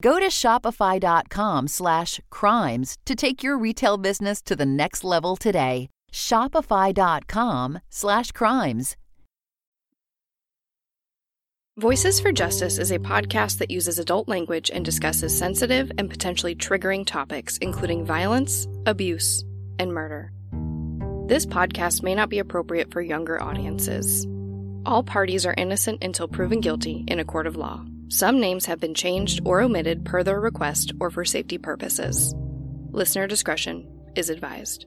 Go to shopify.com slash crimes to take your retail business to the next level today. Shopify.com slash crimes. Voices for Justice is a podcast that uses adult language and discusses sensitive and potentially triggering topics, including violence, abuse, and murder. This podcast may not be appropriate for younger audiences. All parties are innocent until proven guilty in a court of law. Some names have been changed or omitted per their request or for safety purposes. Listener discretion is advised.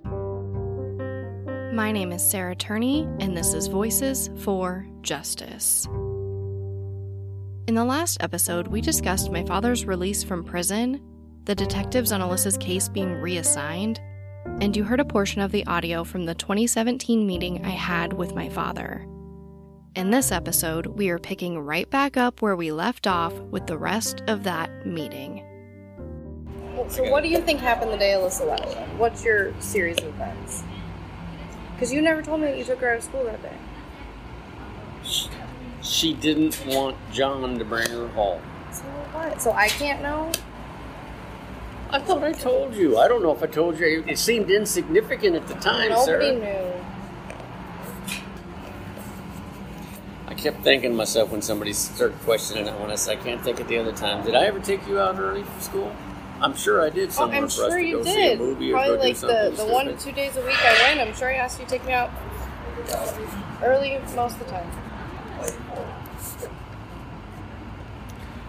My name is Sarah Turney, and this is Voices for Justice. In the last episode, we discussed my father's release from prison, the detectives on Alissa's case being reassigned, and you heard a portion of the audio from the 2017 meeting I had with my father. In this episode, we are picking right back up where we left off with the rest of that meeting. So, what do you think happened the day Alissa left? What's your series of events? Because you never told me that you took her out of school that day. She didn't want John to bring her home. So what? So I can't know? I thought I told you. I don't know if I told you. It seemed insignificant at the time, Nobody Sarah. knew. Kept thinking to myself when somebody started questioning it when I said, I can't think of the other time. Did I ever take you out early from school? I'm sure I did Oh, somewhere I'm for us sure to you go see did. a movie or Probably go like the, something the one to two days a week I went. I'm sure I asked you to take me out early most of the time.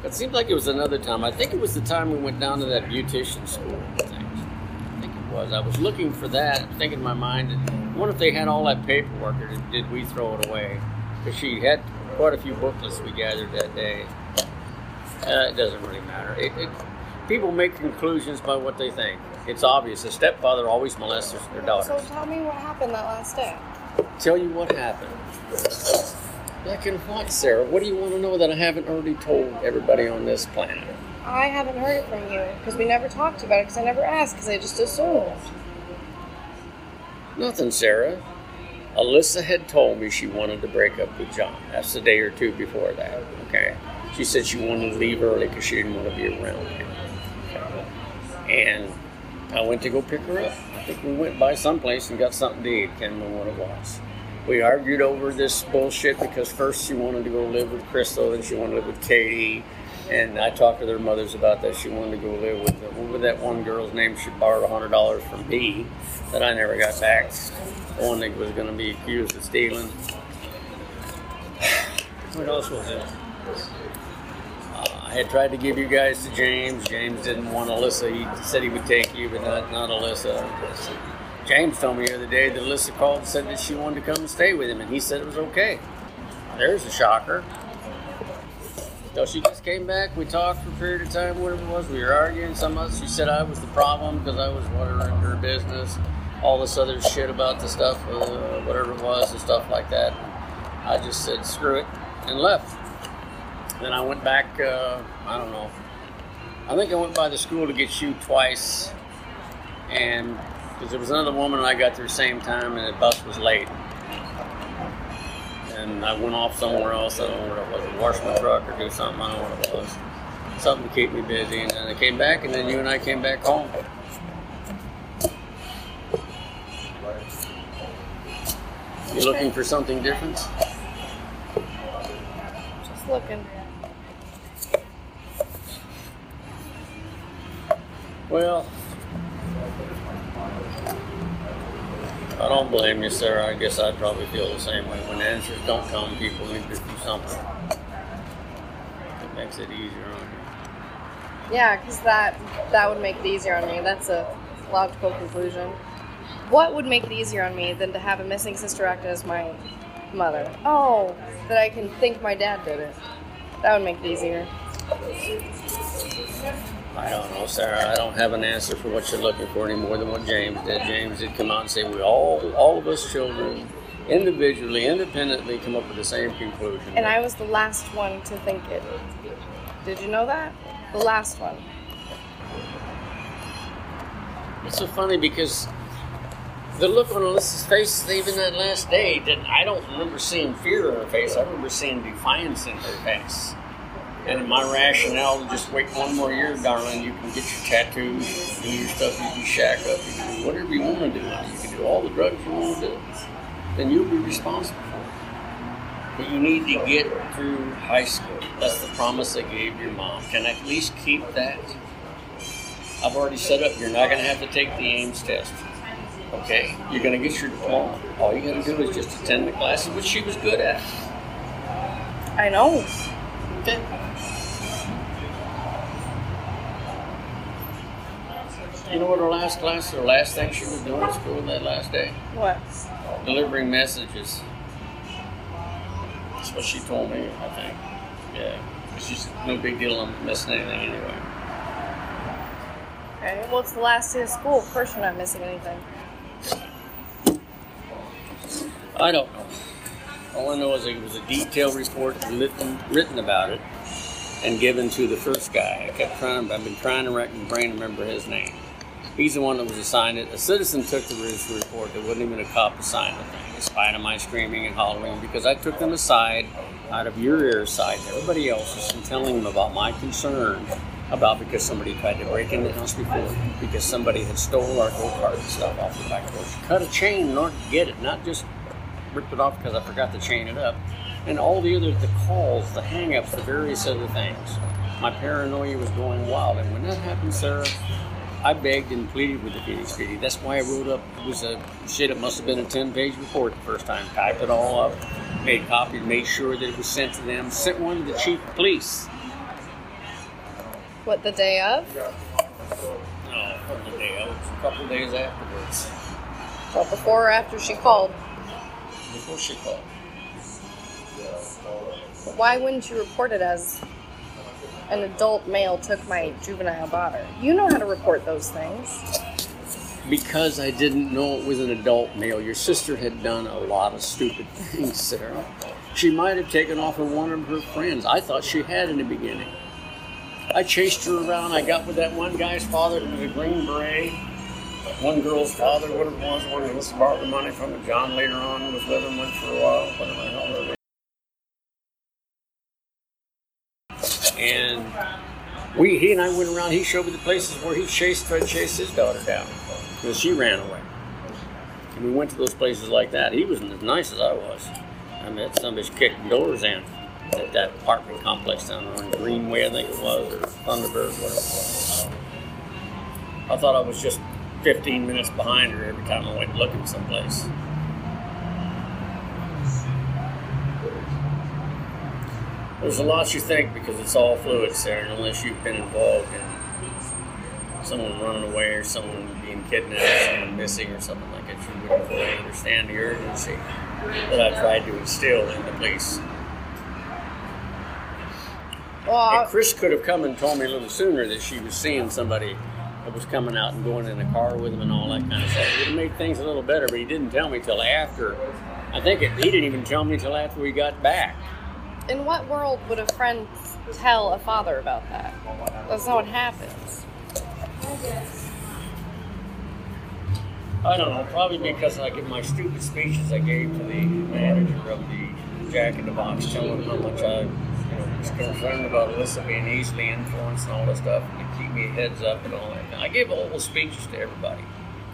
It seemed like it was another time. I think it was the time we went down to that beautician school. I think, I think it was. I was looking for that, thinking in my mind, I wonder if they had all that paperwork or did, did we throw it away? Because she had quite a few booklets we gathered that day. Uh, it doesn't really matter. It, it, people make conclusions by what they think. It's obvious. A stepfather always molests their daughter. So tell me what happened that last day. Tell you what happened. Back in what, Sarah? What do you want to know that I haven't already told everybody on this planet? I haven't heard it from you because we never talked about it because I never asked because I just assumed. Nothing, Sarah. Alissa had told me she wanted to break up with John. That's the day or two before that, okay? She said she wanted to leave early because she didn't want to be around him. And I went to go pick her up. I think we went by someplace and got something to eat. Can't remember what it was. We argued over this bullshit because first she wanted to go live with Crystal, then she wanted to live with Katie. And I talked to their mothers about that. She wanted to go live with was that one girl's name? She borrowed hundred dollars from me that I never got back. That was going to be accused of stealing. What else was it? Uh, I had tried to give you guys to James. James didn't want Alissa. He said he would take you, but not not Alissa. James told me the other day that Alissa called and said that she wanted to come and stay with him, and he said it was okay. There's a shocker. So she just came back. We talked for a period of time, whatever it was. We were arguing. Some of us, she said I was the problem because I was watering her business. All this other shit about the stuff, uh, whatever it was, and stuff like that. I just said screw it and left. Then I went back. Uh, I don't know. I think I went by the school to get you twice, and because there was another woman and I got there the same time, and the bus was late. And I went off somewhere else. I don't know what it was, wash my truck or do something. I don't know what it was. Something to keep me busy, and then I came back, and then you and I came back home. You looking for something different? Just looking. Well, I don't blame you, sir. I guess I'd probably feel the same way. When answers don't come, people need to do something. It makes it easier on you. Yeah, because that that would make it easier on me. That's a logical conclusion. What would make it easier on me than to have a missing sister act as my mother? Oh, that I can think my dad did it. That would make it easier. I don't know, Sarah. I don't have an answer for what you're looking for any more than what James did. James did come out and say we all, all of us children, individually, independently, come up with the same conclusion. And I was the last one to think it. Did you know that? The last one. It's so funny because the look on Alissa's face, even that last day, did I don't remember seeing fear in her face. I remember seeing defiance in her face. And my rationale just wait one more year, darling, you can get your tattoos, do your stuff, you can shack up, you can do whatever you want to do. You can do all the drugs you want to do. Then you'll be responsible for it. But you need to get through high school. That's the promise I gave your mom. Can I at least keep that? I've already set up, you're not going to have to take the AIMS test. Okay? You're going to get your diploma. All you got to do is just attend the classes, which she was good at. I know. Okay. You know what her last class, her last thing she was doing at school that last day? What? Delivering messages. That's what she told me, I think. Yeah. It's just no big deal on missing anything anyway. Okay. Well, it's the last day of school. Of course, you're not missing anything. I don't know. All I know is it was a detailed report written, written about it and given to the first guy. I kept trying, I've been trying to rack my brain to remember his name. He's the one that was assigned it. A citizen took the report. There wasn't even a cop assigned the thing, despite of my screaming and hollering, because I took them aside out of your ear side everybody else's and telling them about my concern about because somebody tried to break in the house before, because somebody had stole our go-kart and stuff off the back porch. Cut a chain in order to get it, not just ripped it off because I forgot to chain it up. And all the other, the calls, the hang-ups, the various other things. My paranoia was going wild. And when that happened, Sarah, I begged and pleaded with the Phoenix PD. That's why I wrote up, it was a shit, it must have been a 10 page report the first time. Typed it all up, made copies, made sure that it was sent to them, sent one to the chief of police. What, the day of? No, from the day, was a couple days afterwards, Well, before or after she called. Before she called. But why wouldn't you report it as an adult male took my juvenile daughter? You know how to report those things. Because I didn't know it was an adult male. Your sister had done a lot of stupid things, Sarah. She might have taken off with one of her friends. I thought she had in the beginning. I chased her around. I got with that one guy's father who was a Green Beret. One girl's father, whatever it was, one that was borrowed the money from it. John later on was living with for a while, whatever the hell. And we, he and I went around. He showed me the places where he chased, tried to chase his daughter down because she ran away. And we went to those places like that. He wasn't as nice as I was. I met some kicking doors in at that apartment complex down on Greenway, I think it was, or Thunderbird, whatever. I thought I was just 15 minutes behind her every time I went looking someplace. There's a lot you think because it's all fluid, Sarah, unless you've been involved in someone running away or someone being kidnapped or someone missing or something like that. You wouldn't fully understand the urgency that I tried to instill in the police. Well, And Chris could have come and told me a little sooner that she was seeing somebody that was coming out and going in a car with him and all that kind of stuff. It made things a little better, but he didn't tell me till after. I think it, he didn't even tell me till after we got back. in what world would a friend tell a father about that? That's not what happens. I don't know, probably because I get my stupid speeches I gave to the manager of the Jack in the Box telling him how much I you know, was concerned about Alissa being easily influenced and all this stuff, and to keep me heads up and all that. And I gave all those speeches to everybody.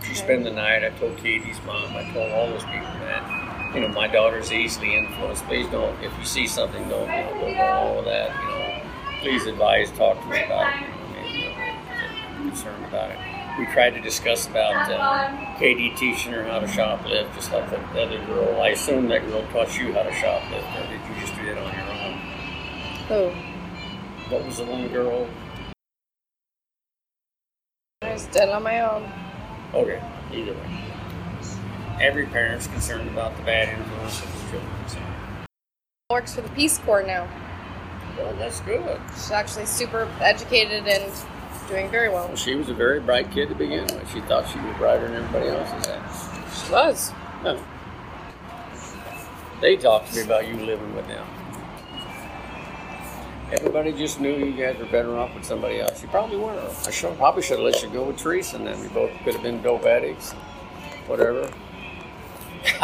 She spent the night. I told Katie's mom. I told all those people that you know my daughter's easily influenced. Please don't. If you see something, don't you know, don't go along with that. You know, please advise, talk to me about it. You know, I'm concerned about it. We tried to discuss about uh, Katie teaching her how to shoplift, just like the other girl. I assume that girl taught you how to shoplift, or did you just do that on your own? Who? What was the one girl? I was dead on my own. Okay, either way. Every parent's concerned about the bad influence of his children. So. Works for the Peace Corps now. Well, that's good. She's actually super educated and doing very well. Well, she was a very bright kid to begin with. She thought she was brighter than everybody else's. She was. No. They talked to me about you living with them. Everybody just knew you guys were better off with somebody else. You probably were. I should, probably should have let you go with Teresa and then we both could have been dope addicts, whatever.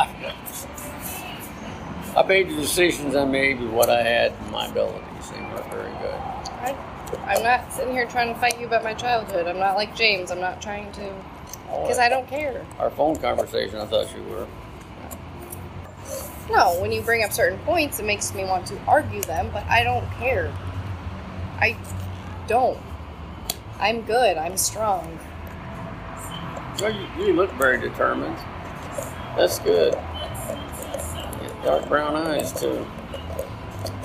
I made the decisions I made with what I had and my abilities. They weren't very good. I'm not sitting here trying to fight you about my childhood. I'm not like James. I'm not trying to. Because I don't care. Our phone conversation, I thought you were. No, when you bring up certain points, it makes me want to argue them, but I don't care. I don't. I'm good. I'm strong. Well, you, you look very determined. That's good. Dark brown eyes too.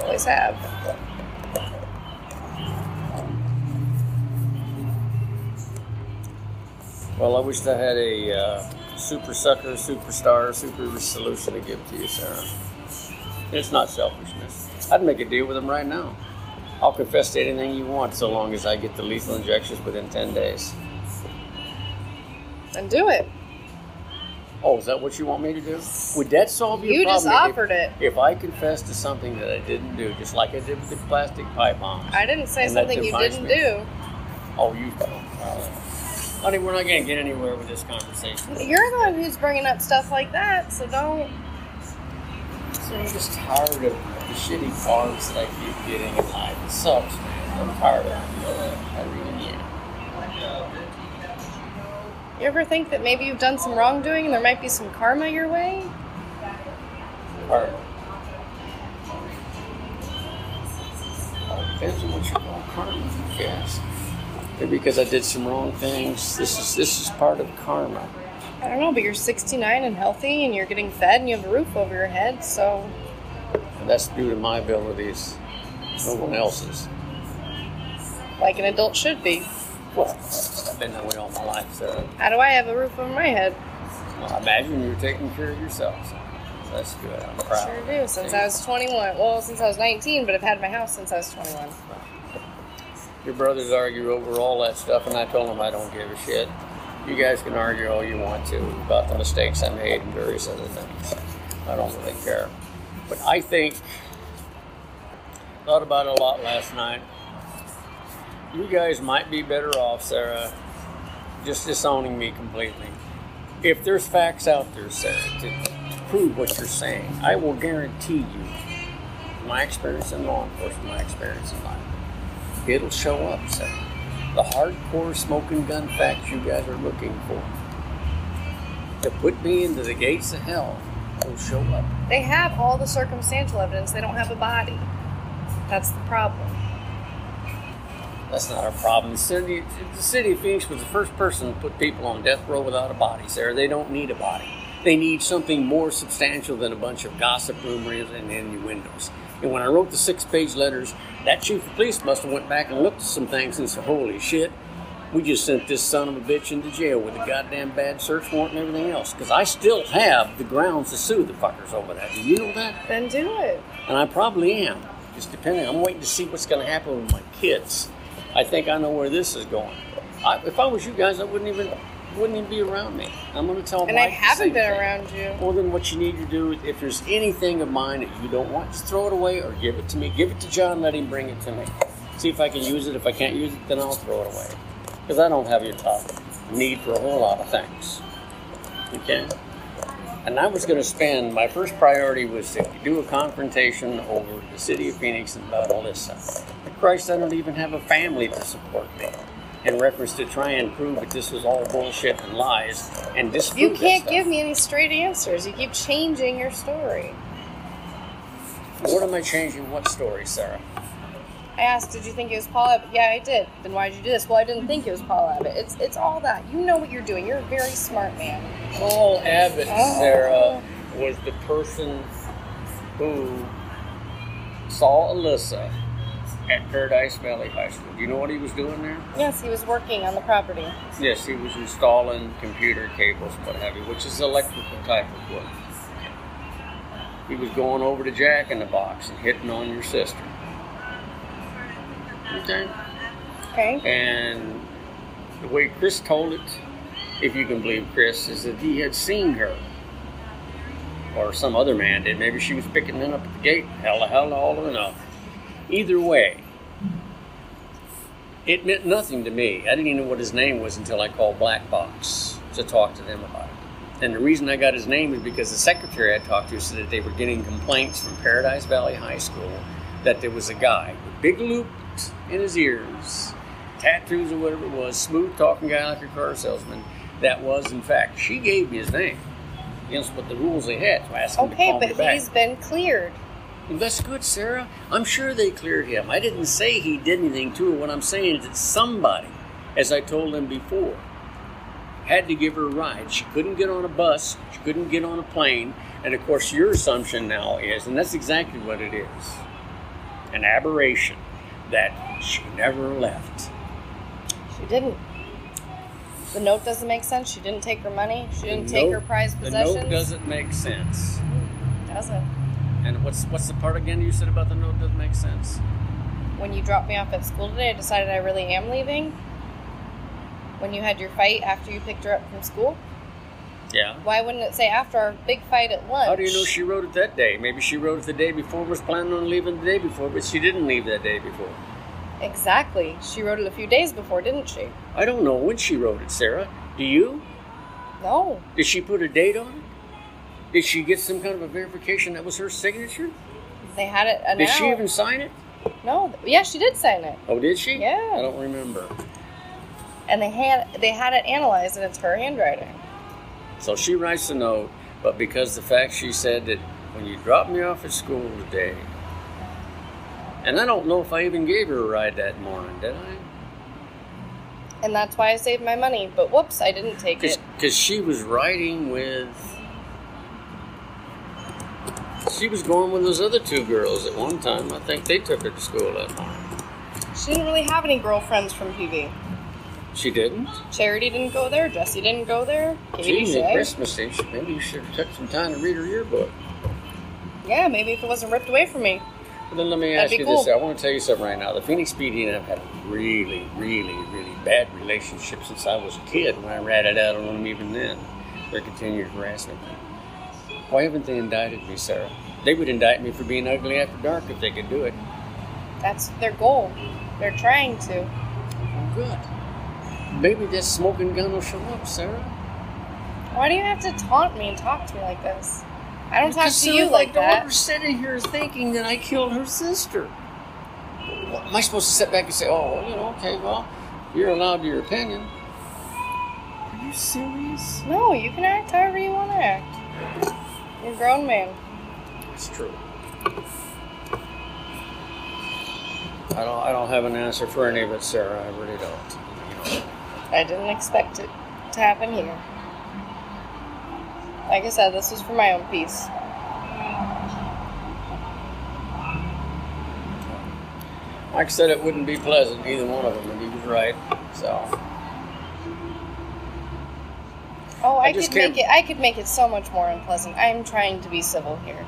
Always have. Well, I wish I had a uh, super sucker, superstar, super solution to give to you, Sarah. It's not selfishness. I'd make a deal with him right now. I'll confess to anything you want so long as I get the lethal injections within 10 days. Then do it. Oh, is that what you want me to do? Would that solve your You problem? You just if- offered it. If I confess to something that I didn't do, just like I did with the plastic pipe bombs. I didn't say something you didn't me. do. Oh, you well, Honey, we're not going to get anywhere with this conversation. You're the one who's bringing up stuff like that, so don't. So I'm just tired of the shitty parts that I keep getting in life. It sucks, man. I'm tired of it. You? I really am. You ever think that maybe you've done some wrongdoing and there might be some karma your way? Tired. Depends on what you call karma, I guess. Maybe because I did some wrong things. This is this is part of karma. I don't know, but you're 69 and healthy and you're getting fed and you have a roof over your head, so And that's due to my abilities, no one else's. like an adult should be. Well, I've been that way all my life, Sarah. How do I have a roof over my head? Well, I imagine you're taking care of yourself. So that's good. I'm proud. Sure do, since I was 21. Well, since I was 19, but I've had my house since I was 21. Your brothers argue over all that stuff, and I told them I don't give a shit. You guys can argue all you want to about the mistakes I made and various other things. I don't really care. But I think, thought about it a lot last night. You guys might be better off, Sarah, just disowning me completely. If there's facts out there, Sarah, to prove what you're saying, I will guarantee you, my experience in law enforcement, my experience in life, it'll show up, Sarah. The hardcore smoking gun facts you guys are looking for to put me into the gates of hell will show up. They have all the circumstantial evidence, they don't have a body. That's the problem. That's not our problem. The city, the city of Phoenix was the first person to put people on death row without a body, Sarah. They don't need a body. They need something more substantial than a bunch of gossip rumors and innuendos. And when I wrote the six-page letters, that chief of police must have went back and looked at some things and said, "Holy shit, we just sent this son of a bitch into jail with a goddamn bad search warrant and everything else." Because I still have the grounds to sue the fuckers over that. Do you know that? Then do it. and I probably am. Just depending, I'm waiting to see what's going to happen with my kids. I think I know where this is going. I, if I was you guys, I wouldn't even wouldn't even be around me. I'm going to tell And Mike I haven't been thing. around you. Well, then what you need to do, if there's anything of mine that you don't want, just throw it away or give it to me. Give it to John. Let him bring it to me. See if I can use it. If I can't use it, then I'll throw it away. Because I don't have your top need for a whole lot of things. Okay. And I was going to spend, my first priority was to do a confrontation over the city of Phoenix and about Alissa. Christ, I don't even have a family to support me. In reference to try and prove that this was all bullshit and lies and disprove You can't give me any straight answers. You keep changing your story. What am I changing? What story, Sarah? I asked, did you think it was Paul Abbott? Yeah, I did. Then why did you do this? Well, I didn't think it was Paul Abbott. It's it's all that. You know what you're doing. You're a very smart man. Paul Abbott, Oh. Sarah, was the person who saw Alissa at Paradise Valley High School. Do you know what he was doing there? Yes, he was working on the property. Yes, he was installing computer cables, what have you, which is electrical type of work. He was going over to Jack in the Box and hitting on your sister. Okay. Okay. And the way Chris told it, if you can believe Chris, is that he had seen her. Or some other man did. Maybe she was picking them up at the gate. Hell, hell, all of enough. Either way, it meant nothing to me. I didn't even know what his name was until I called Black Box to talk to them about it. And the reason I got his name is because the secretary I talked to said that they were getting complaints from Paradise Valley High School that there was a guy with big loops in his ears, tattoos or whatever it was, smooth talking guy like a car salesman. That was, in fact, she gave me his name against what the rules they had. So I asked him to Okay, call me but back. he's been cleared. That's good, Sarah. I'm sure they cleared him. I didn't say he did anything to her. What I'm saying is that somebody, as I told them before, had to give her a ride. She couldn't get on a bus. She couldn't get on a plane. And of course, your assumption now is, and that's exactly what it is, an aberration that she never left. She didn't. The note doesn't make sense. She didn't take her money. She didn't The take note- her prized possessions. The note doesn't make sense. Doesn't. And what's what's the part again you said about the note doesn't make sense? When you dropped me off at school today, I decided I really am leaving. When you had your fight after you picked her up from school, Yeah. why wouldn't it say after our big fight at lunch? How do you know she wrote it that day? Maybe she wrote it the day before, was planning on leaving the day before, but she didn't leave that day before. Exactly. She wrote it a few days before, didn't she? I don't know when she wrote it, Sarah. Do you? No. Did she put a date on it? Did she get some kind of a verification that was her signature? They had it announced. Did she even sign it? No. Yeah, she did sign it. Oh, did she? Yeah. I don't remember. And they had they had it analyzed, and it's her handwriting. So she writes a note, but because the fact she said that when you dropped me off at school today, and I don't know if I even gave her a ride that morning, did I? And that's why I saved my money. But whoops, I didn't take it. Because she was riding with. She was going with those other two girls at one time. I think they took her to school that morning. She didn't really have any girlfriends from PV. She didn't? Charity didn't go there. Jesse didn't go there. Katie Gee, at Christmas Eve, maybe you should have took some time to read her yearbook. Yeah, maybe if it wasn't ripped away from me. But then let me That'd ask you cool. this. I want to tell you something right now. The Phoenix PD and I've had a really, really, really bad relationship since I was a kid when I ratted out on them even then. Their continued harassment. Why haven't they indicted me, Sarah? They would indict me for being ugly after dark if they could do it. That's their goal. They're trying to. Good. Maybe this smoking gun will show up, Sarah. Why do you have to taunt me and talk to me like this? I don't talk to you my like that. daughter's sitting here thinking that I killed her sister. What, am I supposed to sit back and say, oh, you know, okay, well, you're allowed your opinion? Are you serious? No, you can act however you want to act. You're a grown man. It's true. I don't. I don't have an answer for any of it, Sarah. I really don't. You know. I didn't expect it to happen here. Like I said, this was for my own peace. Like I said, it wouldn't be pleasant, either one of them, and he was right. So, Oh, I, I could make can't- it. I could make it so much more unpleasant. I'm trying to be civil here,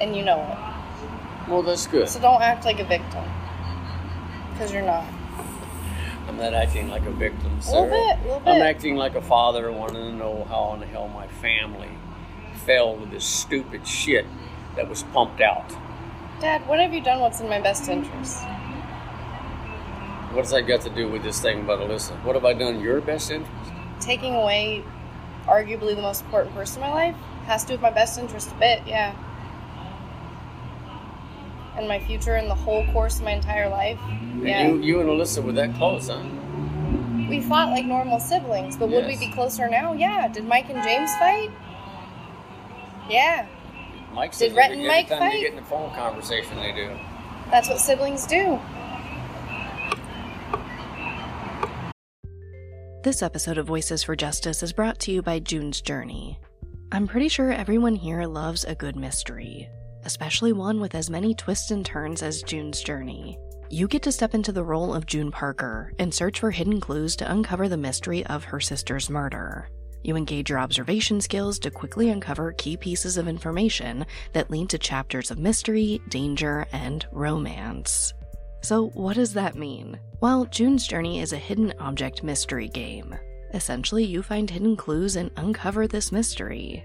and you know it. well, that's good. So don't act like a victim, because you're not. I'm not acting like a victim, A little bit, a little I'm acting like a father wanting to know how in the hell my family fell with this stupid shit that was pumped out. Dad, what have you done? What's in my best interest? What's that got to do with this thing about Alissa? What have I done in your best interest? Taking away arguably the most important person in my life, has to do with my best interest a bit, yeah. And my future and the whole course of my entire life. Yeah. You, you and Alissa were that close, huh? We fought like normal siblings, but would we be closer now? Yeah. Did Mike and James fight? Yeah. Mike Did Rhett and Mike fight? they get in a phone conversation, they do. That's what siblings do. This episode of Voices for Justice is brought to you by June's Journey. I'm pretty sure everyone here loves a good mystery, especially one with as many twists and turns as June's Journey. You get to step into the role of June Parker and search for hidden clues to uncover the mystery of her sister's murder. You engage your observation skills to quickly uncover key pieces of information that lead to chapters of mystery, danger, and romance. So, what does that mean? Well, June's Journey is a hidden object mystery game. Essentially, you find hidden clues and uncover this mystery.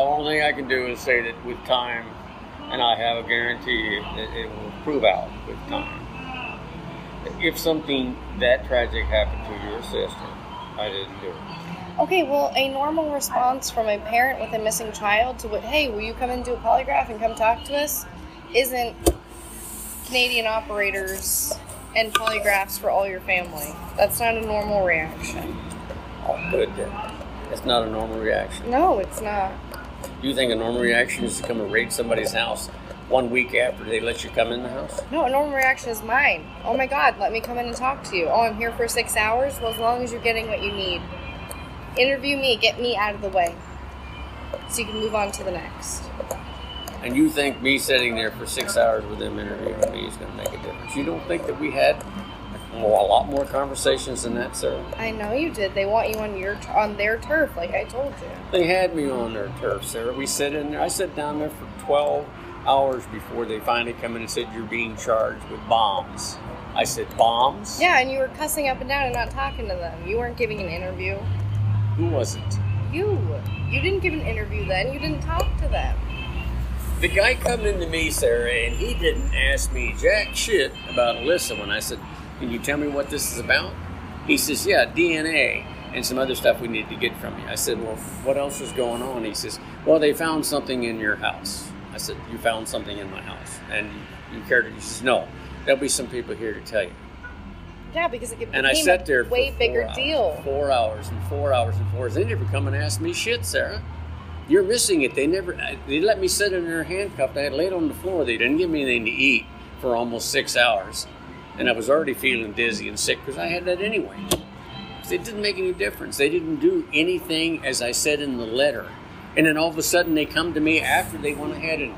the only thing I can do is say that with time, and I have a guarantee that it will prove out with time. If something that tragic happened to your sister, I didn't do it. Okay, well, a normal response from a parent with a missing child to what, hey, will you come and do a polygraph and come talk to us, isn't Canadian operators and polygraphs for all your family. That's not a normal reaction. Oh, good. That's not a normal reaction. No, it's not. Do you think a normal reaction is to come and raid somebody's house one week after they let you come in the house? No, a normal reaction is mine. Oh my god, let me come in and talk to you. Oh, I'm here for six hours? Well, as long as you're getting what you need. Interview me, get me out of the way. So you can move on to the next. And you think me sitting there for six hours with them interviewing me is going to make a difference? You don't think that we had more, a lot more conversations than that, sir? I know you did. They want you on your on their turf, like I told you. They had me on their turf, Sarah. We sit in there. I sat down there for 12 hours before they finally come in and said, You're being charged with bombs. I said, Bombs? Yeah, and you were cussing up and down and not talking to them. You weren't giving an interview. Who was it? You. You didn't give an interview then. You didn't talk to them. The guy come into me, Sarah, and he didn't ask me jack shit about Alissa when I said, Can you tell me what this is about? He says, Yeah, DNA and some other stuff we need to get from you. I said, Well, what else is going on? He says, Well, they found something in your house. I said, You found something in my house. And you cared to? He says, No, there'll be some people here to tell you. Yeah, because it became And I sat there a way bigger hours, deal. Four hours and four hours and four hours. They never come and ask me shit, Sarah. You're missing it. They never. Uh, they let me sit in there handcuffed. I had laid on the floor. They didn't give me anything to eat for almost six hours, and I was already feeling dizzy and sick because I had that anyway. It didn't make any difference. They didn't do anything as I said in the letter, and then all of a sudden they come to me after they went ahead and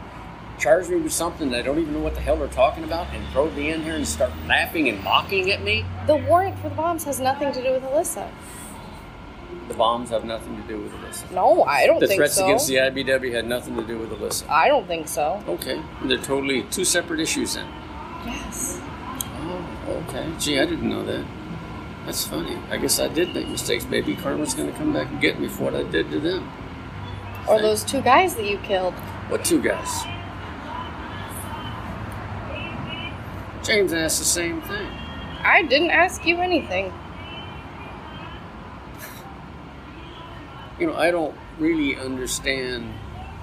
charged me with something that I don't even know what the hell they're talking about, and throw me in here and start laughing and mocking at me. The warrant for the bombs has nothing to do with Alissa. The bombs have nothing to do with Alissa. No, I don't The think threats against the IBEW had nothing to do with Alissa. I don't think so. Okay, they're totally two separate issues then. Yes. Okay. Gee, I didn't know that. That's funny. I guess I did make mistakes. Maybe karma's going to come back and get me for what I did to them. Or those two guys that you killed. What two guys? James asked the same thing. I didn't ask you anything. You know, I don't really understand.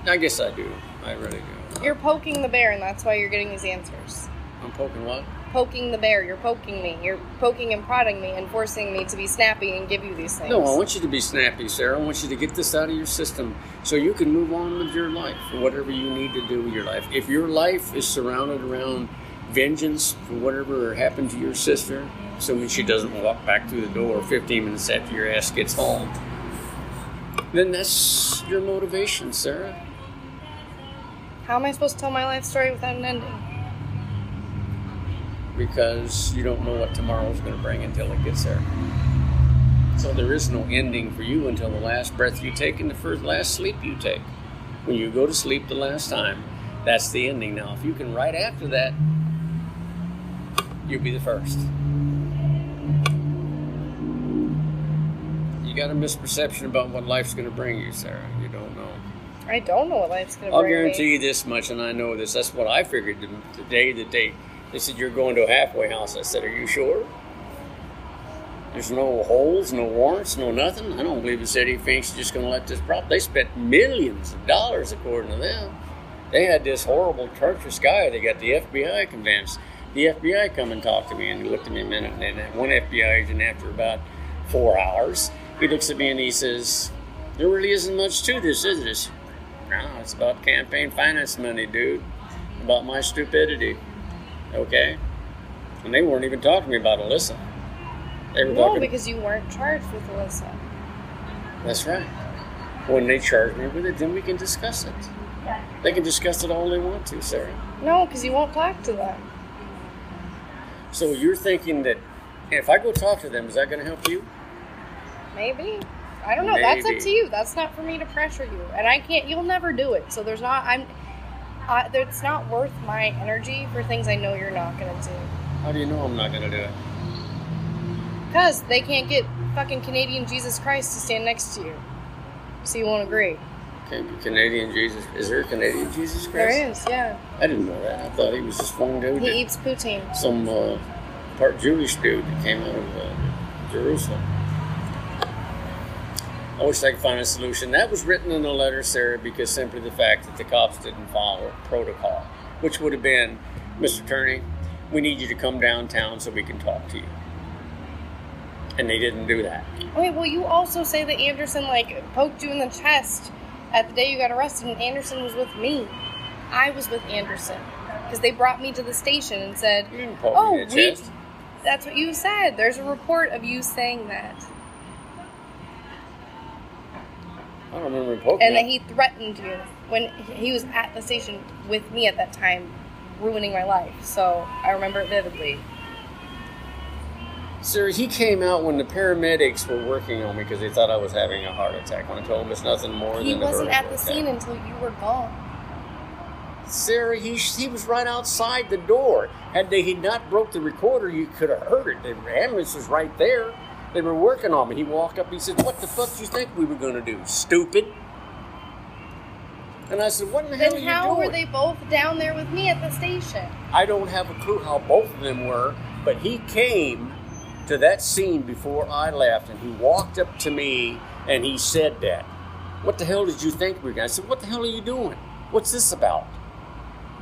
I guess I do. I really do. You're poking the bear, and that's why you're getting these answers. I'm poking what? Poking the bear. You're poking me. You're poking and prodding me and forcing me to be snappy and give you these things. No, I want you to be snappy, Sarah. I want you to get this out of your system so you can move on with your life, whatever you need to do with your life. If your life is surrounded around vengeance for whatever happened to your sister, assuming she doesn't walk back through the door 15 minutes after your ass gets home, then that's your motivation, Sarah. How am I supposed to tell my life story without an ending? Because you don't know what tomorrow's going to bring until it gets there. So there is no ending for you until the last breath you take and the first last sleep you take. When you go to sleep the last time, that's the ending. Now, if you can right after that, you'll be the first. You got a misperception about what life's going to bring you, Sarah. You don't know. I don't know what life's gonna I'll guarantee me. you this much, and I know this. That's what I figured the, the day that they they said you're going to a halfway house. I said, "Are you sure?" There's no holes, no warrants, no nothing. I don't believe the city of Phoenix is just going to let this prop. They spent millions of dollars, according to them. They had this horrible, treacherous guy. They got the FBI convinced. The FBI come and talked to me, and looked at me a minute, and then one FBI agent, after about four hours, he looks at me and he says, "There really isn't much to this, is this?" No, it's about campaign finance money, dude. About my stupidity. Okay? And they weren't even talking to me about Alissa. They were No, talking. because you weren't charged with Alissa. That's right. When they charge me with it, then we can discuss it. They can discuss it all they want to, Sarah. No, because you won't talk to them. So you're thinking that if I go talk to them, is that going to help you? Maybe. I don't know. That's up to you. That's not for me to pressure you, and I can't. You'll never do it. So there's not. I'm. Uh, it's not worth my energy for things I know you're not gonna do. How do you know I'm not going to do it? Cause they can't get fucking Canadian Jesus Christ to stand next to you, so you won't agree. Okay, Canadian Jesus. Is there a Canadian Jesus Christ? There is, yeah. I didn't know that. I thought he was just one dude. He eats poutine. some uh, part Jewish dude that came out of uh, Jerusalem. I wish I could find a solution. That was written in a letter, Sarah, because simply the fact that the cops didn't follow protocol, which would have been, Mr. Turney, we need you to come downtown so we can talk to you. And they didn't do that. Okay, well, you also say that Anderson like poked you in the chest at the day you got arrested, and Anderson was with me. I was with Anderson because they brought me to the station and said, You didn't poke "Oh, me in the we." That's what you said. There's a report of you saying that, I don't remember him poking and that he threatened you when he was at the station with me at that time, ruining my life. So I remember it vividly. Sir, he came out when the paramedics were working on me because they thought I was having a heart attack. When I told them it's nothing more He than a wasn't at the attack. scene until you were gone. Sarah, he, he was right outside the door. Had they had not broke the recorder, you could have heard it. The ambulance was right there. They were working on me. He walked up. He said, "What the fuck do you think we were going to do, stupid?" And I said, "What in the hell Then are you how were they both down there with me at the station? I don't have a clue how both of them were, but he came to that scene before I left, and he walked up to me and he said that. What the hell did you think we were going to? I said, What the hell are you doing? What's this about?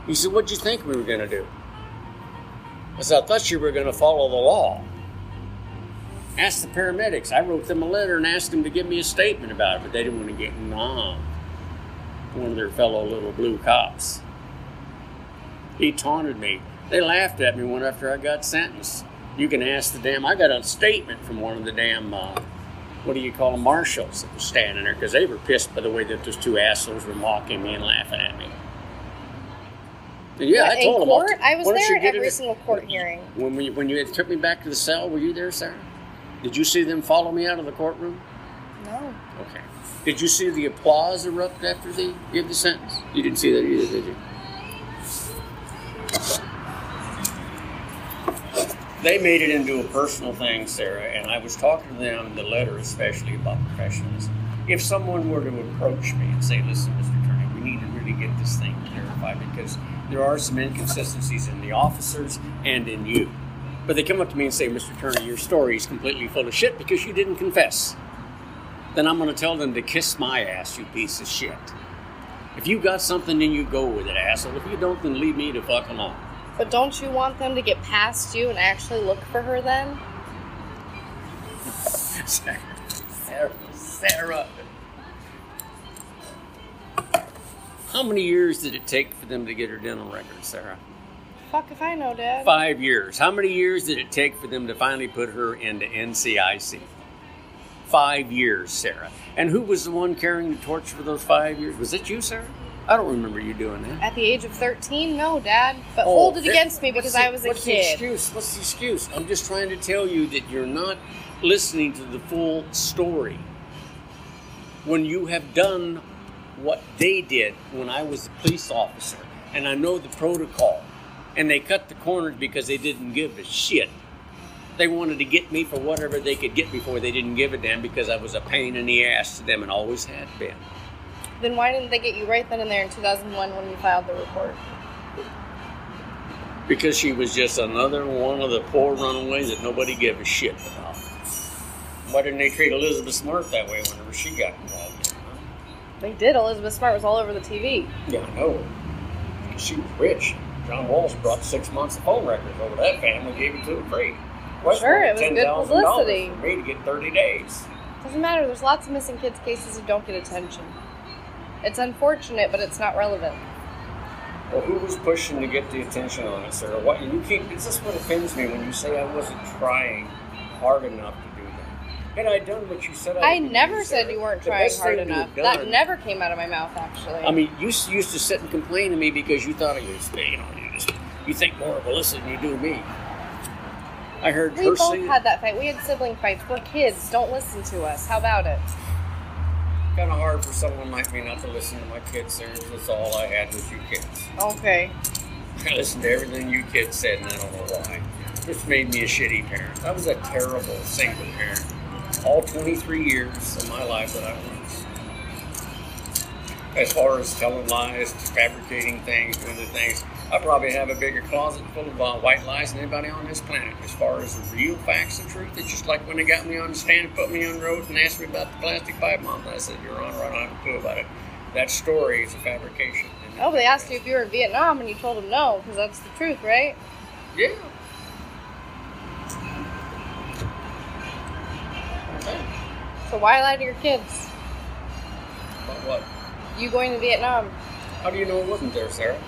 He said, What did you think we were going to do? I said, I thought you were going to follow the law. Ask the paramedics. I wrote them a letter and asked them to give me a statement about it, but they didn't want to get involved. One of their fellow little blue cops. He taunted me. They laughed at me one after I got sentenced. You can ask the damn. I got a statement from one of the damn. Uh, what do you call them? Marshals that was standing there because they were pissed by the way that those two assholes were mocking me and laughing at me. And yeah, What, I told them. Court? I was there every single court hearing. When we, when you took me back to the cell, were you there, Sarah? Did you see them follow me out of the courtroom? No. Okay. Did you see the applause erupt after they gave the sentence? You didn't see that either, did you? They made it into a personal thing, Sarah, and I was talking to them, the letter especially about professionalism. If someone were to approach me and say, listen, Mr. Turney, we need to really get this thing clarified because there are some inconsistencies in the officers and in you. But they come up to me and say, Mr. Turner, your story is completely full of shit because you didn't confess then I'm going to tell them to kiss my ass, you piece of shit. If you got something, then you go with it, asshole. If you don't, then leave me to fuck alone. But don't you want them to get past you and actually look for her then? Sarah, Sarah, Sarah. How many years did it take for them to get her dental record, Sarah? Fuck if I know, Dad. Five years. How many years did it take for them to finally put her into NCIC? Five years, Sarah. And who was the one carrying the torch for those five years? Was it you, Sarah? I don't remember you doing that. At the age of 13? No, Dad. But Oh, hold it that- against me because the- I was a what's The excuse? What's the excuse? I'm just trying to tell you that you're not listening to the full story. When you have done what they did when I was a police officer, and I know the protocol, and they cut the corners because they didn't give a shit. They wanted to get me for whatever they could get me for. They didn't give a damn because I was a pain in the ass to them and always had been. Then why didn't they get you right then and there in 2001 when you filed the report? Because she was just another one of the poor runaways that nobody gave a shit about. Why didn't they treat Elizabeth Smart that way whenever she got involved? in it, huh? They did. Elizabeth Smart was all over the TV. Yeah, I know. She was rich. John Walsh brought six months of phone records over that family, gave it to them free. Sure, it was good $10,000 publicity. For me to get 30 days. Doesn't matter. There's lots of missing kids cases who don't get attention. It's unfortunate, but it's not relevant. Well, who was pushing to get the attention on it, Sarah? What you keep? Is this what offends me when you say I wasn't trying hard enough to that? Had I done what you said I, I never said Sarah, you weren't trying hard enough. have That never came out of my mouth, actually. I mean, you used to sit and complain to me because you thought you was, you know, you just you think more of Alissa than you do me. I heard we both had that fight. We had sibling fights. We're kids. Don't listen to us. How about it? kind of hard for someone like me not to listen to my kids. That's all I had was you kids. Okay. I listened to everything you kids said, and I don't know why. This made me a shitty parent. I was a terrible single parent. All 23 years of my life that I was. As far as telling lies, fabricating things, doing the things, I probably have a bigger closet full of uh, white lies than anybody on this planet. As far as the real facts and truth, it's just like when they got me on the stand and put me on the road and asked me about the plastic pipe bomb. I said, Your Honor, I don't have a clue about it. That story is a fabrication. Oh, but they asked you if you were in Vietnam, and you told them no, because that's the truth, right? Yeah. So why lie to your kids? About what? You going to Vietnam? How do you know it wasn't there, Sarah?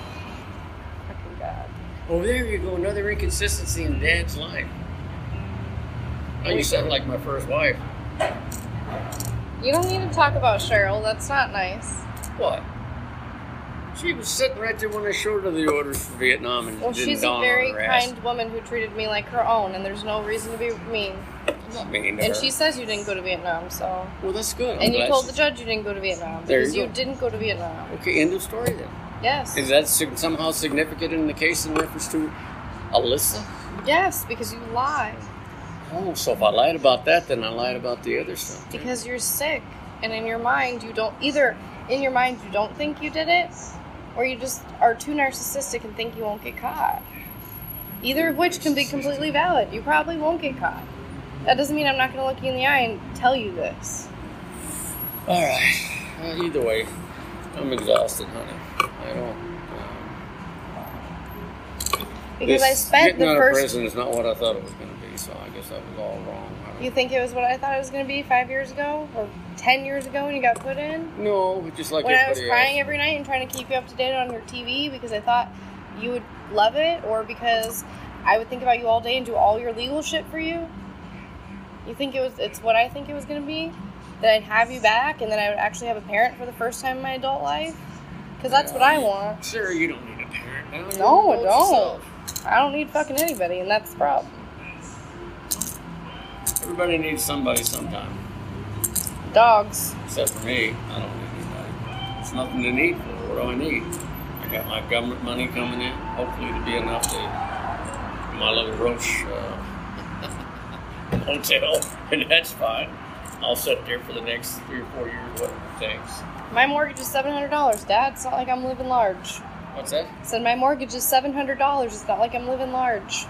Fucking God. Oh, there you go. Another inconsistency in Dad's life. Now you sound like my first wife. You don't need to talk about Cheryl. That's not nice. What? She was sitting right there when I showed her the orders for Vietnam, and Well, didn't she's a very on her ass. kind woman who treated me like her own, and there's no reason to be mean. I'm mean to And she says you didn't go to Vietnam, so. well, that's good. I'm And you told the judge you didn't go to Vietnam There because you, go. didn't go to Vietnam. Okay, end of story then. Yes. Is that somehow significant in the case in reference to Alissa? Yes, because you lie. Oh, so if I lied about that, then I lied about the other stuff. Because you're sick, and in your mind you don't either. In your mind you don't think you did it, or you just are too narcissistic and think you won't get caught. Either of which can be completely valid. You probably won't get caught. That doesn't mean I'm not going to look you in the eye and tell you this. All right. Well, either way, I'm exhausted, honey. I don't. Um, Because I spent getting the out of prison is not what I thought it was going to be, so I guess I was all wrong. You think it was what I thought it was going to be five years ago or ten years ago when you got put in? No, just like when I was crying else. every night and trying to keep you up to date on your TV because I thought you would love it, or because I would think about you all day and do all your legal shit for you. You think it was? It's what I think it was going to be. That I'd have you back, and then I would actually have a parent for the first time in my adult life. Because that's what I want. Sure, you don't need a parent now. No, I don't. yourself. I don't need fucking anybody, and that's the problem. Everybody needs somebody sometime. Dogs. Except for me, I don't need anybody. It's nothing to need for. What do I need? I got my government money coming in. Hopefully, to be enough to my little roach uh, hotel, and that's fine. I'll sit there for the next three or four years, whatever it takes. My mortgage is seven hundred dollars, Dad. It's not like I'm living large. What's that? I said my mortgage is seven hundred dollars. It's not like I'm living large.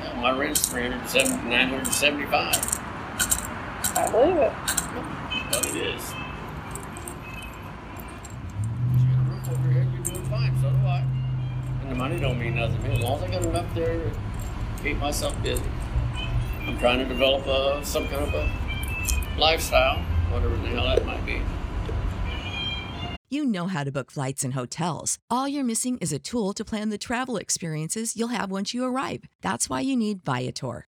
Well, my rent's three hundred seventy, nine hundred seventy-five. I believe it. But it is. You got a roof over your head, you're doing fine. So do I. And the money don't mean nothing to me. As long as I got enough there to keep myself busy. I'm trying to develop a, some kind of a lifestyle, whatever the hell that might be. You know how to book flights and hotels. All you're missing is a tool to plan the travel experiences you'll have once you arrive. That's why you need Viator.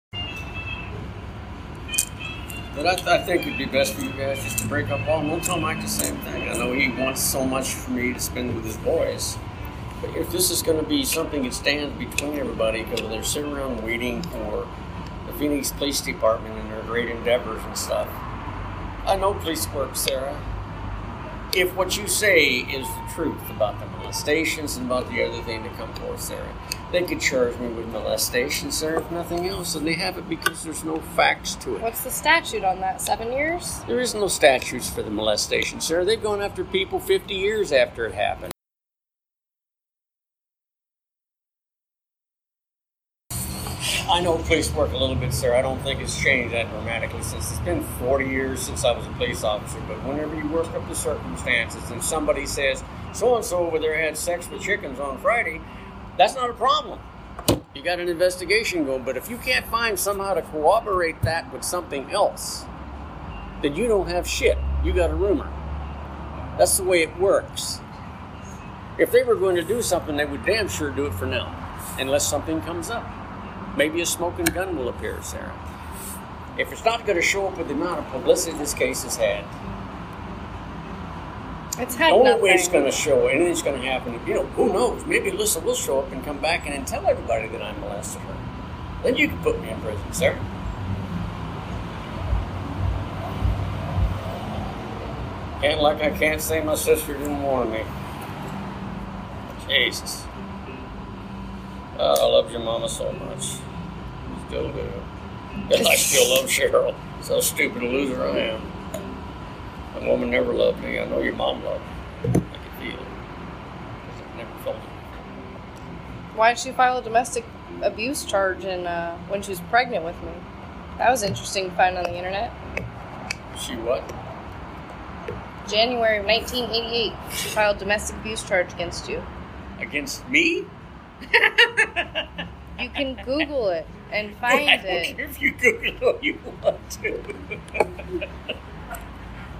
But I, I think it'd be best for you guys just to break up all. And We'll tell Mike the same thing. I know he wants so much for me to spend with his boys. But if this is going to be something that stands between everybody, because they're sitting around waiting for the Phoenix Police Department and their great endeavors and stuff. I know police work, Sarah. If what you say is the truth about the molestations and about the other thing to come forth, Sarah, they could charge me with molestation, Sarah, if nothing else, and they have it because there's no facts to it. What's the statute on that? Seven years? There is no statutes for the molestation, sir. They've gone after people 50 years after it happened. Know police work a little bit, sir. I don't think it's changed that dramatically since it's been 40 years since I was a police officer. But whenever you work up the circumstances and somebody says, so and so over there had sex with chickens on Friday, that's not a problem. You got an investigation going, but if you can't find somehow to corroborate that with something else, then you don't have shit. You got a rumor. That's the way it works. If they were going to do something, they would damn sure do it for now, unless something comes up. Maybe a smoking gun will appear, Sarah. If it's not going to show up with the amount of publicity this case has had, It's the had only nothing. way it's going to show, anything's going to happen, you know, who knows? Maybe Alissa will show up and come back and then tell everybody that I molested her. Then you can put me in prison, Sarah. Can't like I can't say my sister didn't warn me. Jesus. I love your mama so much. Still do. And I still love Cheryl. So stupid a loser I am. That woman never loved me. I know your mom loved me. I can feel it. I've never felt it. Why did she file a domestic abuse charge in, uh, when she was pregnant with me? That was interesting to find on the internet. She what? January of 1988, she filed domestic abuse charge against you. Against me? You can Google it and I find don't it. care if you Google all you want to.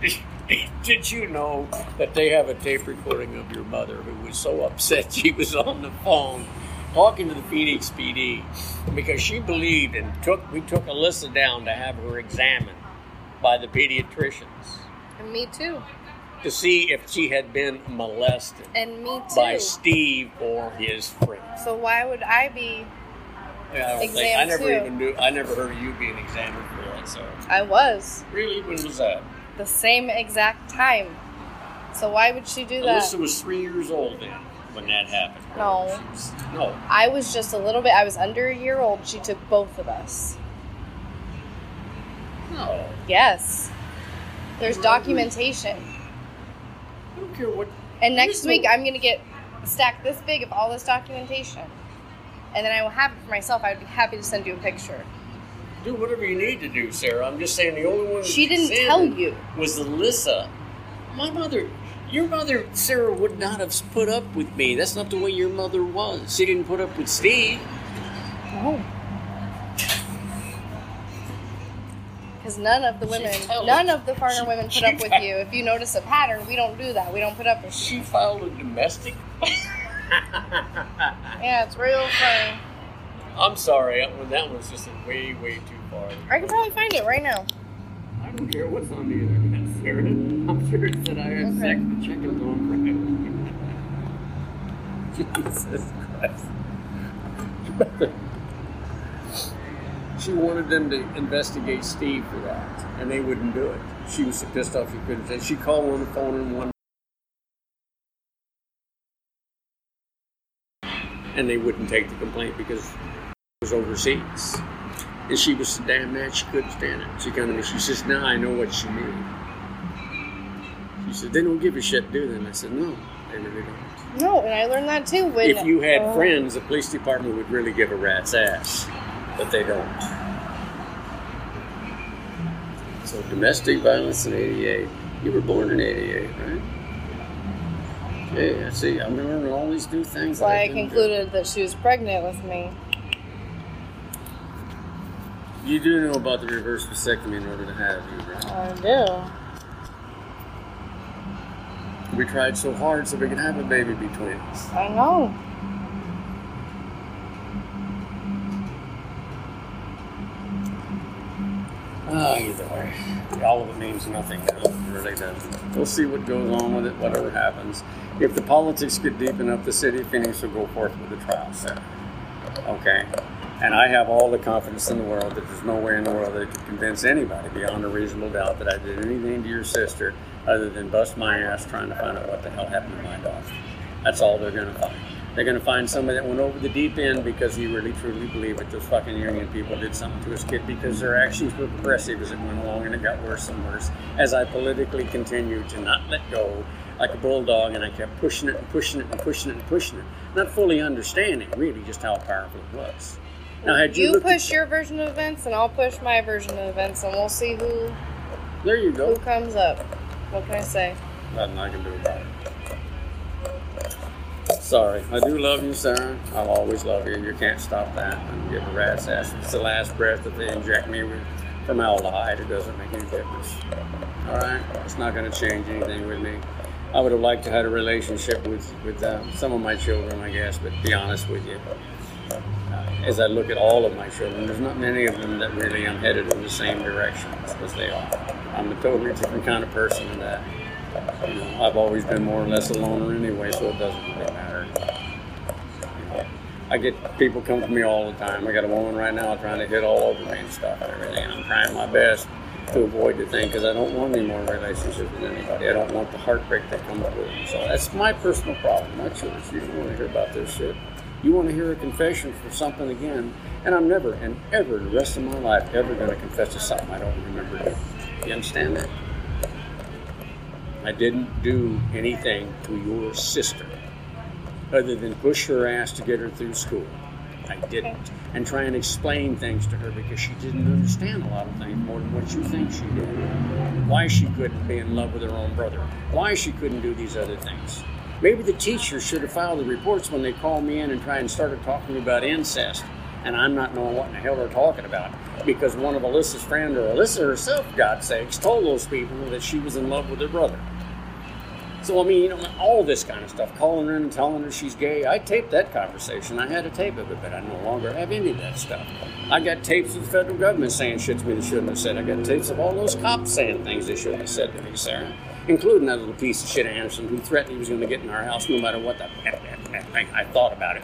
Did you know that they have a tape recording of your mother who was so upset she was on the phone talking to the Phoenix PD because she believed and took we took Alissa down to have her examined by the pediatricians And me too. To see if she had been molested And me too. by Steve or his friend. So why would I be? Yeah, I think I never too. even knew I never heard of you being examined for that, so I was really when was that? the same exact time. So why would she do that? Alissa was three years old then when that happened. No. Was- no. I was just a little bit. I was under a year old. She took both of us. No. Yes. There's documentation. What. And next week, I'm going to get stacked this big of all this documentation. And then I will have it for myself. I would be happy to send you a picture. do whatever you need to do, Sarah. I'm just saying the only one. She didn't tell you. Was Alissa. My mother. Your mother, Sarah, would not have put up with me. That's not the way your mother was. She didn't put up with Steve. No. Because none of the women, none of the foreigner She- women put up with you. If you notice a pattern, we don't do that. We don't put up with you. She filed a domestic. Yeah, it's real funny. I'm sorry. That one, that one's just way, way too far. I can probably find it right now. I don't care what's on the internet, Sarah. I'm sure it said I had Okay. sex with chickens on Friday. Jesus Christ. She wanted them to investigate Steve for that, and they wouldn't do it. She was so pissed off she couldn't say. She called on the phone and one. And they wouldn't take the complaint because it was overseas. And she was so damn mad she couldn't stand it. She to me, she says, now I know what she means. She said, they don't give a shit, do they? And I said, no, they really don't. No, and I learned that too. When, If you had Oh. friends, the police department would really give a rat's ass, but they don't. So domestic violence in '88. You were born in '88, right? Yeah, Okay, I see, I'm learning all these new things. that Why I do. concluded that she was pregnant with me. You do know about the reverse vasectomy in order to have you, right? I do. We tried so hard so we could have a baby between us. I know. Either way, all of it means nothing. It really doesn't. We'll see what goes on with it, whatever happens. If the politics get deep enough, the city of Phoenix will go forth with the trial set. Okay? And I have all the confidence in the world that there's no way in the world that could convince anybody beyond a reasonable doubt that I did anything to your sister other than bust my ass trying to find out what the hell happened to my daughter. That's all they're going to find. They're going to find somebody that went over the deep end because he really truly believed that those fucking Union people did something to his kid because their actions were progressive as it went along and it got worse and worse as I politically continued to not let go like a bulldog and I kept pushing it and pushing it and pushing it and pushing it, not fully understanding really just how powerful it was. Now, had you, You looked at- push your version of events, and I'll push my version of events, and we'll see who there you go. who comes up. What can I say? Nothing I can do about it. Sorry, I do love you, Sarah. I'll always love you. You can't stop that. I'm give a rat's ass. It's the last breath that they inject me with formaldehyde. It doesn't make any difference. All right, it's not going to change anything with me. I would have liked to have had a relationship with with uh, some of my children, I guess. But be honest with you, uh, as I look at all of my children, there's not many of them that really I'm headed in the same direction as they are. I'm a totally different kind of person than that. You know, I've always been more or less a loner anyway, so it doesn't really matter. I get people come to me all the time. I got a woman right now trying to hit all over me and stuff and everything. I'm trying my best to avoid the thing because I don't want any more relationships with anybody. I don't want the heartbreak that comes with it. So that's my personal problem, not yours. You don't want to hear about this shit. You want to hear a confession for something again, and I'm never and ever the rest of my life ever going to confess to something I don't remember. You understand that? I didn't do anything to your sister other than push her ass to get her through school. I didn't. And try and explain things to her because she didn't understand a lot of things more than what you think she did. Why she couldn't be in love with her own brother. Why she couldn't do these other things. Maybe the teachers should have filed the reports when they called me in and tried and started talking about incest. And I'm not knowing what in the hell they're talking about because one of Alissa's friend or Alissa herself, God's sakes, told those people that she was in love with her brother. So I mean, you know, all this kind of stuff, calling her and telling her she's gay. I taped that conversation. I had a tape of it, but I no longer have any of that stuff. I got tapes of the federal government saying shit to me they shouldn't have said. I got tapes of all those cops saying things they shouldn't have said to me, Sarah, including that little piece of shit Anderson who threatened he was going to get in our house no matter what the I thought about it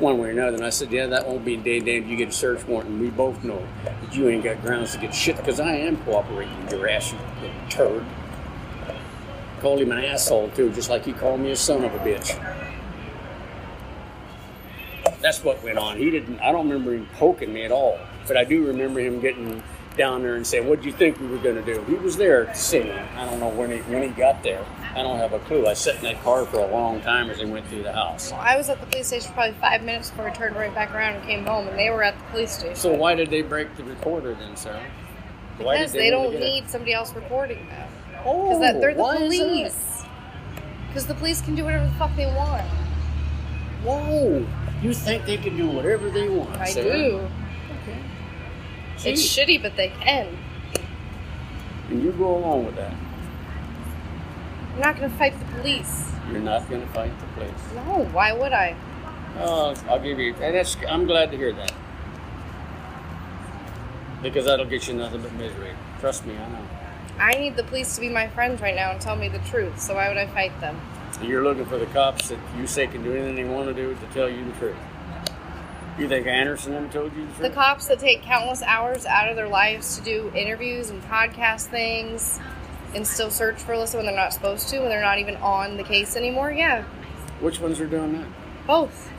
one way or another. And I said, yeah, that won't be day damned you get a search warrant. And we both know that you ain't got grounds to get shit because I am cooperating with your ass, you turd. Called him an asshole too, just like he called me a son of a bitch. That's what went on. He didn't. I don't remember him poking me at all, but I do remember him getting down there and saying, "What do you think we were going to do?" He was there to see me. I don't know when he when he got there. I don't have a clue. I sat in that car for a long time as he went through the house. I was at the police station probably five minutes before I turned right back around and came home, and they were at the police station. So why did they break the recorder then, sir? Why because they, want don't to get it? need somebody else recording them. Oh, Because that they're the why is that? police. Because the police can do whatever the fuck they want. Whoa! You think they can do whatever they want? I Sarah? do. Okay. It's shitty, but they can. And you go along with that. I'm not gonna fight the police. You're not going to fight the police. No, why would I? Oh, I'll give you. And that's. I'm glad to hear that. Because that'll get you nothing but misery. Trust me, I know. I need the police to be my friends right now and tell me the truth. So why would I fight them? You're looking for the cops that you say can do anything they want to do to tell you the truth. You think Anderson ever told you the truth? The cops that take countless hours out of their lives to do interviews and podcast things and still search for Alissa when they're not supposed to, when they're not even on the case anymore. Yeah, Which ones are doing that? both.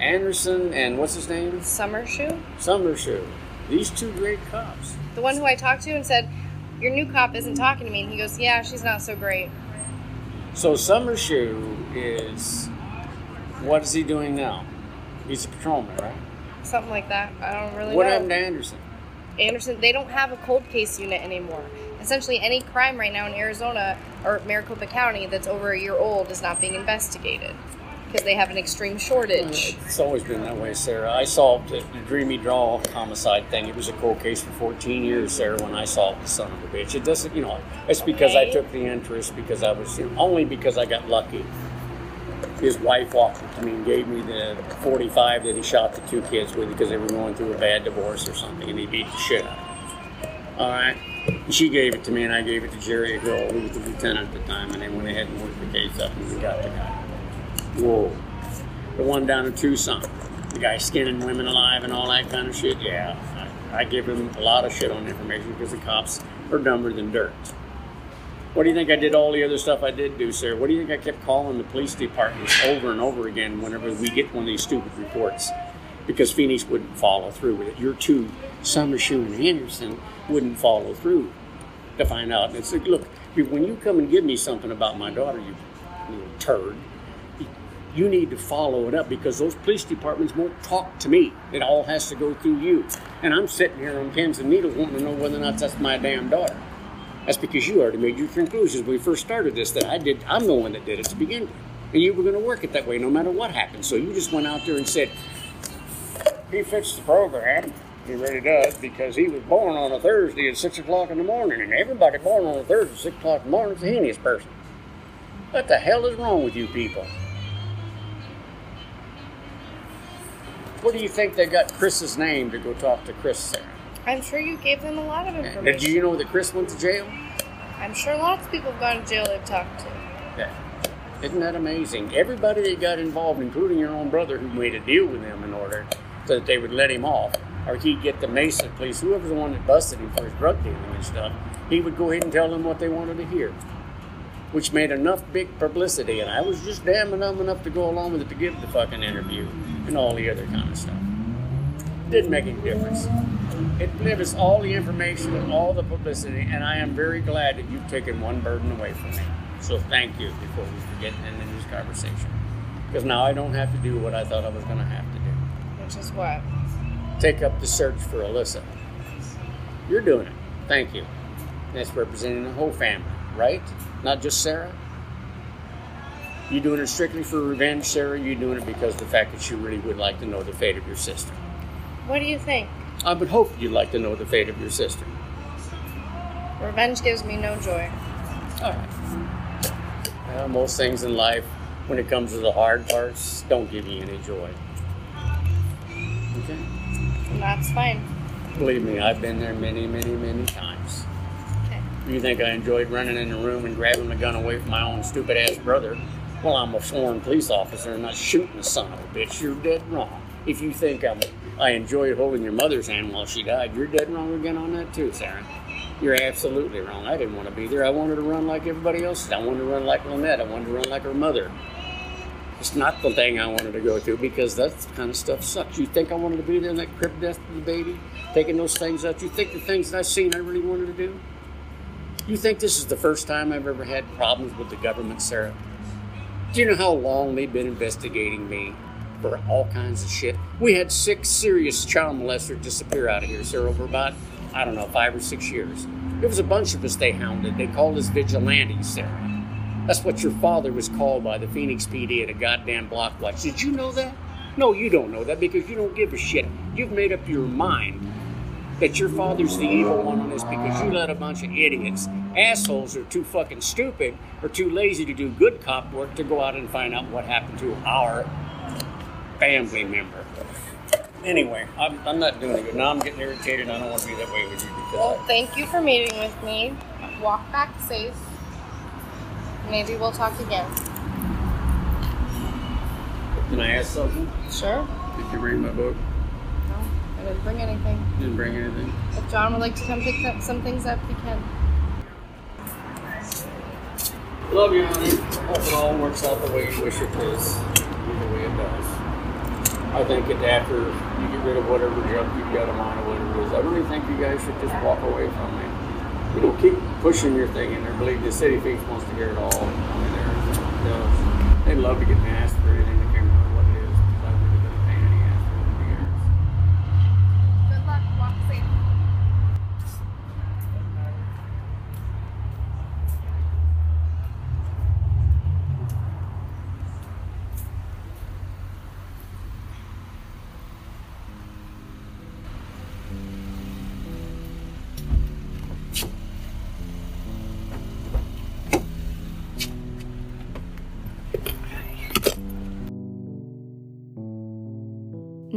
Anderson and what's his name? Summer shoe. Summershoe. These two great cops. The one who I talked to and said, Your new cop isn't talking to me. And he goes, Yeah, she's not so great. So Summer Shoe is what is he doing now? He's a patrolman, right? Something like that. I don't really what know. happened to Anderson? Anderson, they don't have a cold case unit anymore. Essentially, any crime right now in Arizona or Maricopa County that's over a year old is not being investigated because they have an extreme shortage. It's always been that way, Sarah. I solved the, Dreamy Draw homicide thing. It was a cold case for 14 years, Sarah, when I solved the son of a bitch. It doesn't, you know, it's because I took the interest, because I was, only because I got lucky. His wife walked up to me and gave me the 45 that he shot the two kids with because they were going through a bad divorce or something, and he beat the shit out of them. All right. She gave it to me, and I gave it to Jerry Hill, who was the lieutenant at the time, and they went ahead and worked the case up, and we got the guy. Whoa. The one down in Tucson, the guy skinning women alive and all that kind of shit. Yeah, I, I give him a lot of shit on information because the cops are dumber than dirt. What do you think I did all the other stuff I did do, sir? What do you think I kept calling the police departments over and over again whenever we get one of these stupid reports? Because Phoenix wouldn't follow through with it. Your two, Summershoe and Anderson, wouldn't follow through to find out. And it's like, look, when you come and give me something about my daughter, you little turd, you need to follow it up because those police departments won't talk to me. It all has to go through you. And I'm sitting here on pins and needles wanting to know whether or not that's my damn daughter. That's because you already made your conclusions when we first started this that I did. I'm the one that did it to begin with, and you were going to work it that way no matter what happened. So you just went out there and said he fits the program. He really does because he was born on a Thursday at six o'clock in the morning, and everybody born on a Thursday at six o'clock in the morning is a heinous person. What the hell is wrong with you people? What do you think they got Chris's name to go talk to Chris there? I'm sure you gave them a lot of information. Did you know that Chris went to jail? I'm sure lots of people have gone to jail they've talked to. Yeah. Isn't that amazing? Everybody that got involved, including your own brother, who made a deal with them in order so that they would let him off, or he'd get the Mesa police, whoever's the one that busted him for his drug dealing and stuff, he would go ahead and tell them what they wanted to hear, which made enough big publicity. And I was just damn dumb enough to go along with it to give the fucking interview and all the other kind of stuff. Didn't make any difference. It delivers all the information and all the publicity, and I am very glad that you've taken one burden away from me. So thank you before we forget and end this conversation. Because now I don't have to do what I thought I was going to have to do. Which is what? Take up the search for Alissa. You're doing it. Thank you. That's representing the whole family, right? Not just Sarah? You doing it strictly for revenge, Sarah? You doing it because of the fact that you really would like to know the fate of your sister? What do you think? I would hope you'd like to know the fate of your sister. Revenge gives me no joy. All right. Well, most things in life, when it comes to the hard parts, don't give you any joy. Okay? That's fine. Believe me, I've been there many, many, many times. You think I enjoyed running in the room and grabbing the gun away from my own stupid ass brother? Well, I'm a sworn police officer and not shooting the son of a bitch. You're dead wrong. If you think I'm, I enjoyed holding your mother's hand while she died, you're dead wrong again on that too, Sarah. You're absolutely wrong. I didn't want to be there. I wanted to run like everybody else. I wanted to run like Lynette. I wanted to run like her mother. It's not the thing I wanted to go to because that kind of stuff sucks. You think I wanted to be there in that crib death of the baby, taking those things out? You think the things that I've seen I really wanted to do? You think this is the first time I've ever had problems with the government, Sarah? Do you know how long they've been investigating me for all kinds of shit? We had six serious child molesters disappear out of here, Sarah, over about, I don't know, five or six years. It was a bunch of us they hounded. They called us vigilantes, Sarah. That's what your father was called by the Phoenix PD at a goddamn block watch. Did you know that? No, you don't know that because you don't give a shit. You've made up your mind that your father's the evil one on this because you let a bunch of idiots, assholes, are too fucking stupid or too lazy to do good cop work to go out and find out what happened to our family member. Anyway, I'm, I'm not doing it. Now I'm getting irritated. I don't want to be that way with you because Well, I, thank you for meeting with me. Walk back safe. Maybe we'll talk again. can I ask something? Sure. Did you read my book? I didn't bring anything. Didn't bring anything. If John would like to come pick up some things up, he can. Love you, honey. Hope it all works out the way you wish it is. Either way it does. I think after you get rid of whatever junk you've got them on or whatever it is, I really think you guys should just walk away from it. You know, keep pushing your thing in there. Believe the city thinks wants to hear it all. I mean, they're, they'd love to get me asked for anything.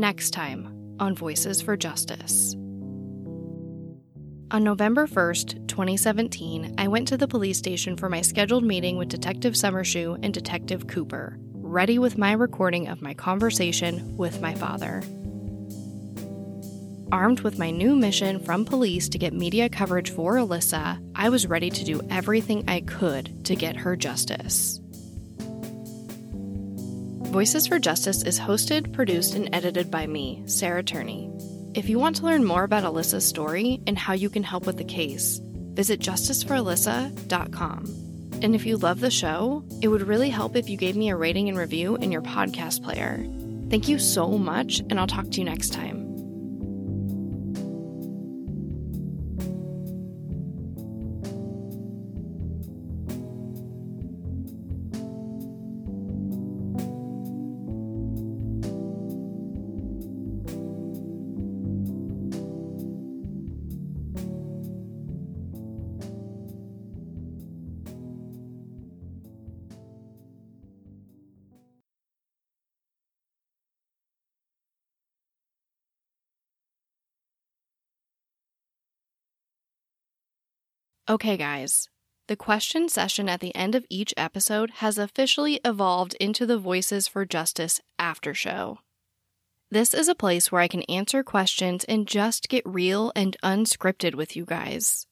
Next time on Voices for Justice. On November 1st, 2017, I went to the police station for my scheduled meeting with Detective Summershoe and Detective Cooper, ready with my recording of my conversation with my father. Armed with my new mission from police to get media coverage for Alissa, I was ready to do everything I could to get her justice. Voices for Justice is hosted, produced, and edited by me, Sarah Turney. If you want to learn more about Alissa's story and how you can help with the case, visit justiceforalissa.com. And if you love the show, it would really help if you gave me a rating and review in your podcast player. Thank you so much, and I'll talk to you next time. Okay, guys. The question session at the end of each episode has officially evolved into the Voices for Justice after show. This is a place where I can answer questions and just get real and unscripted with you guys.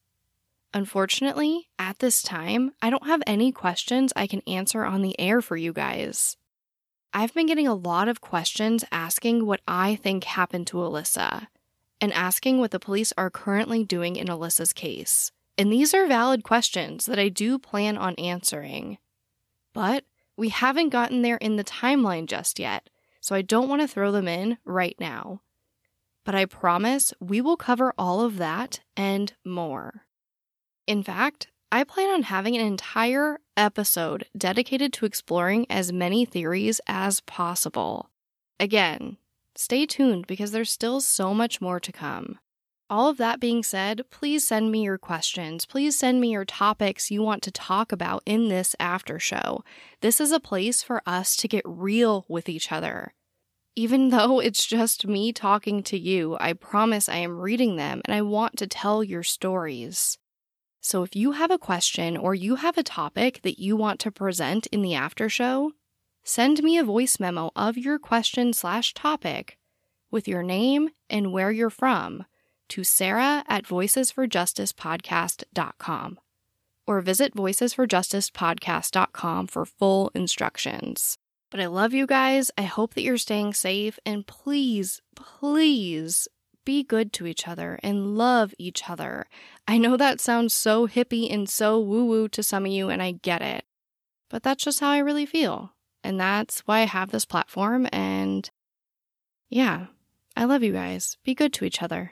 Unfortunately, at this time, I don't have any questions I can answer on the air for you guys. I've been getting a lot of questions asking what I think happened to Alissa and asking what the police are currently doing in Alissa's case. And these are valid questions that I do plan on answering. But we haven't gotten there in the timeline just yet, so I don't want to throw them in right now. But I promise we will cover all of that and more. In fact, I plan on having an entire episode dedicated to exploring as many theories as possible. Again, stay tuned because there's still so much more to come. All of that being said, please send me your questions. Please send me your topics you want to talk about in this after show. This is a place for us to get real with each other. Even though it's just me talking to you, I promise I am reading them and I want to tell your stories. So if you have a question or you have a topic that you want to present in the after show, send me a voice memo of your question slash topic with your name and where you're from to sarah at voicesforjusticepodcast.com or visit voicesforjusticepodcast.com for full instructions. But I love you guys. I hope that you're staying safe and please, please be good to each other and love each other. I know that sounds so hippie and so woo woo to some of you, and I get it. But that's just how I really feel. And that's why I have this platform. And yeah, I love you guys. Be good to each other.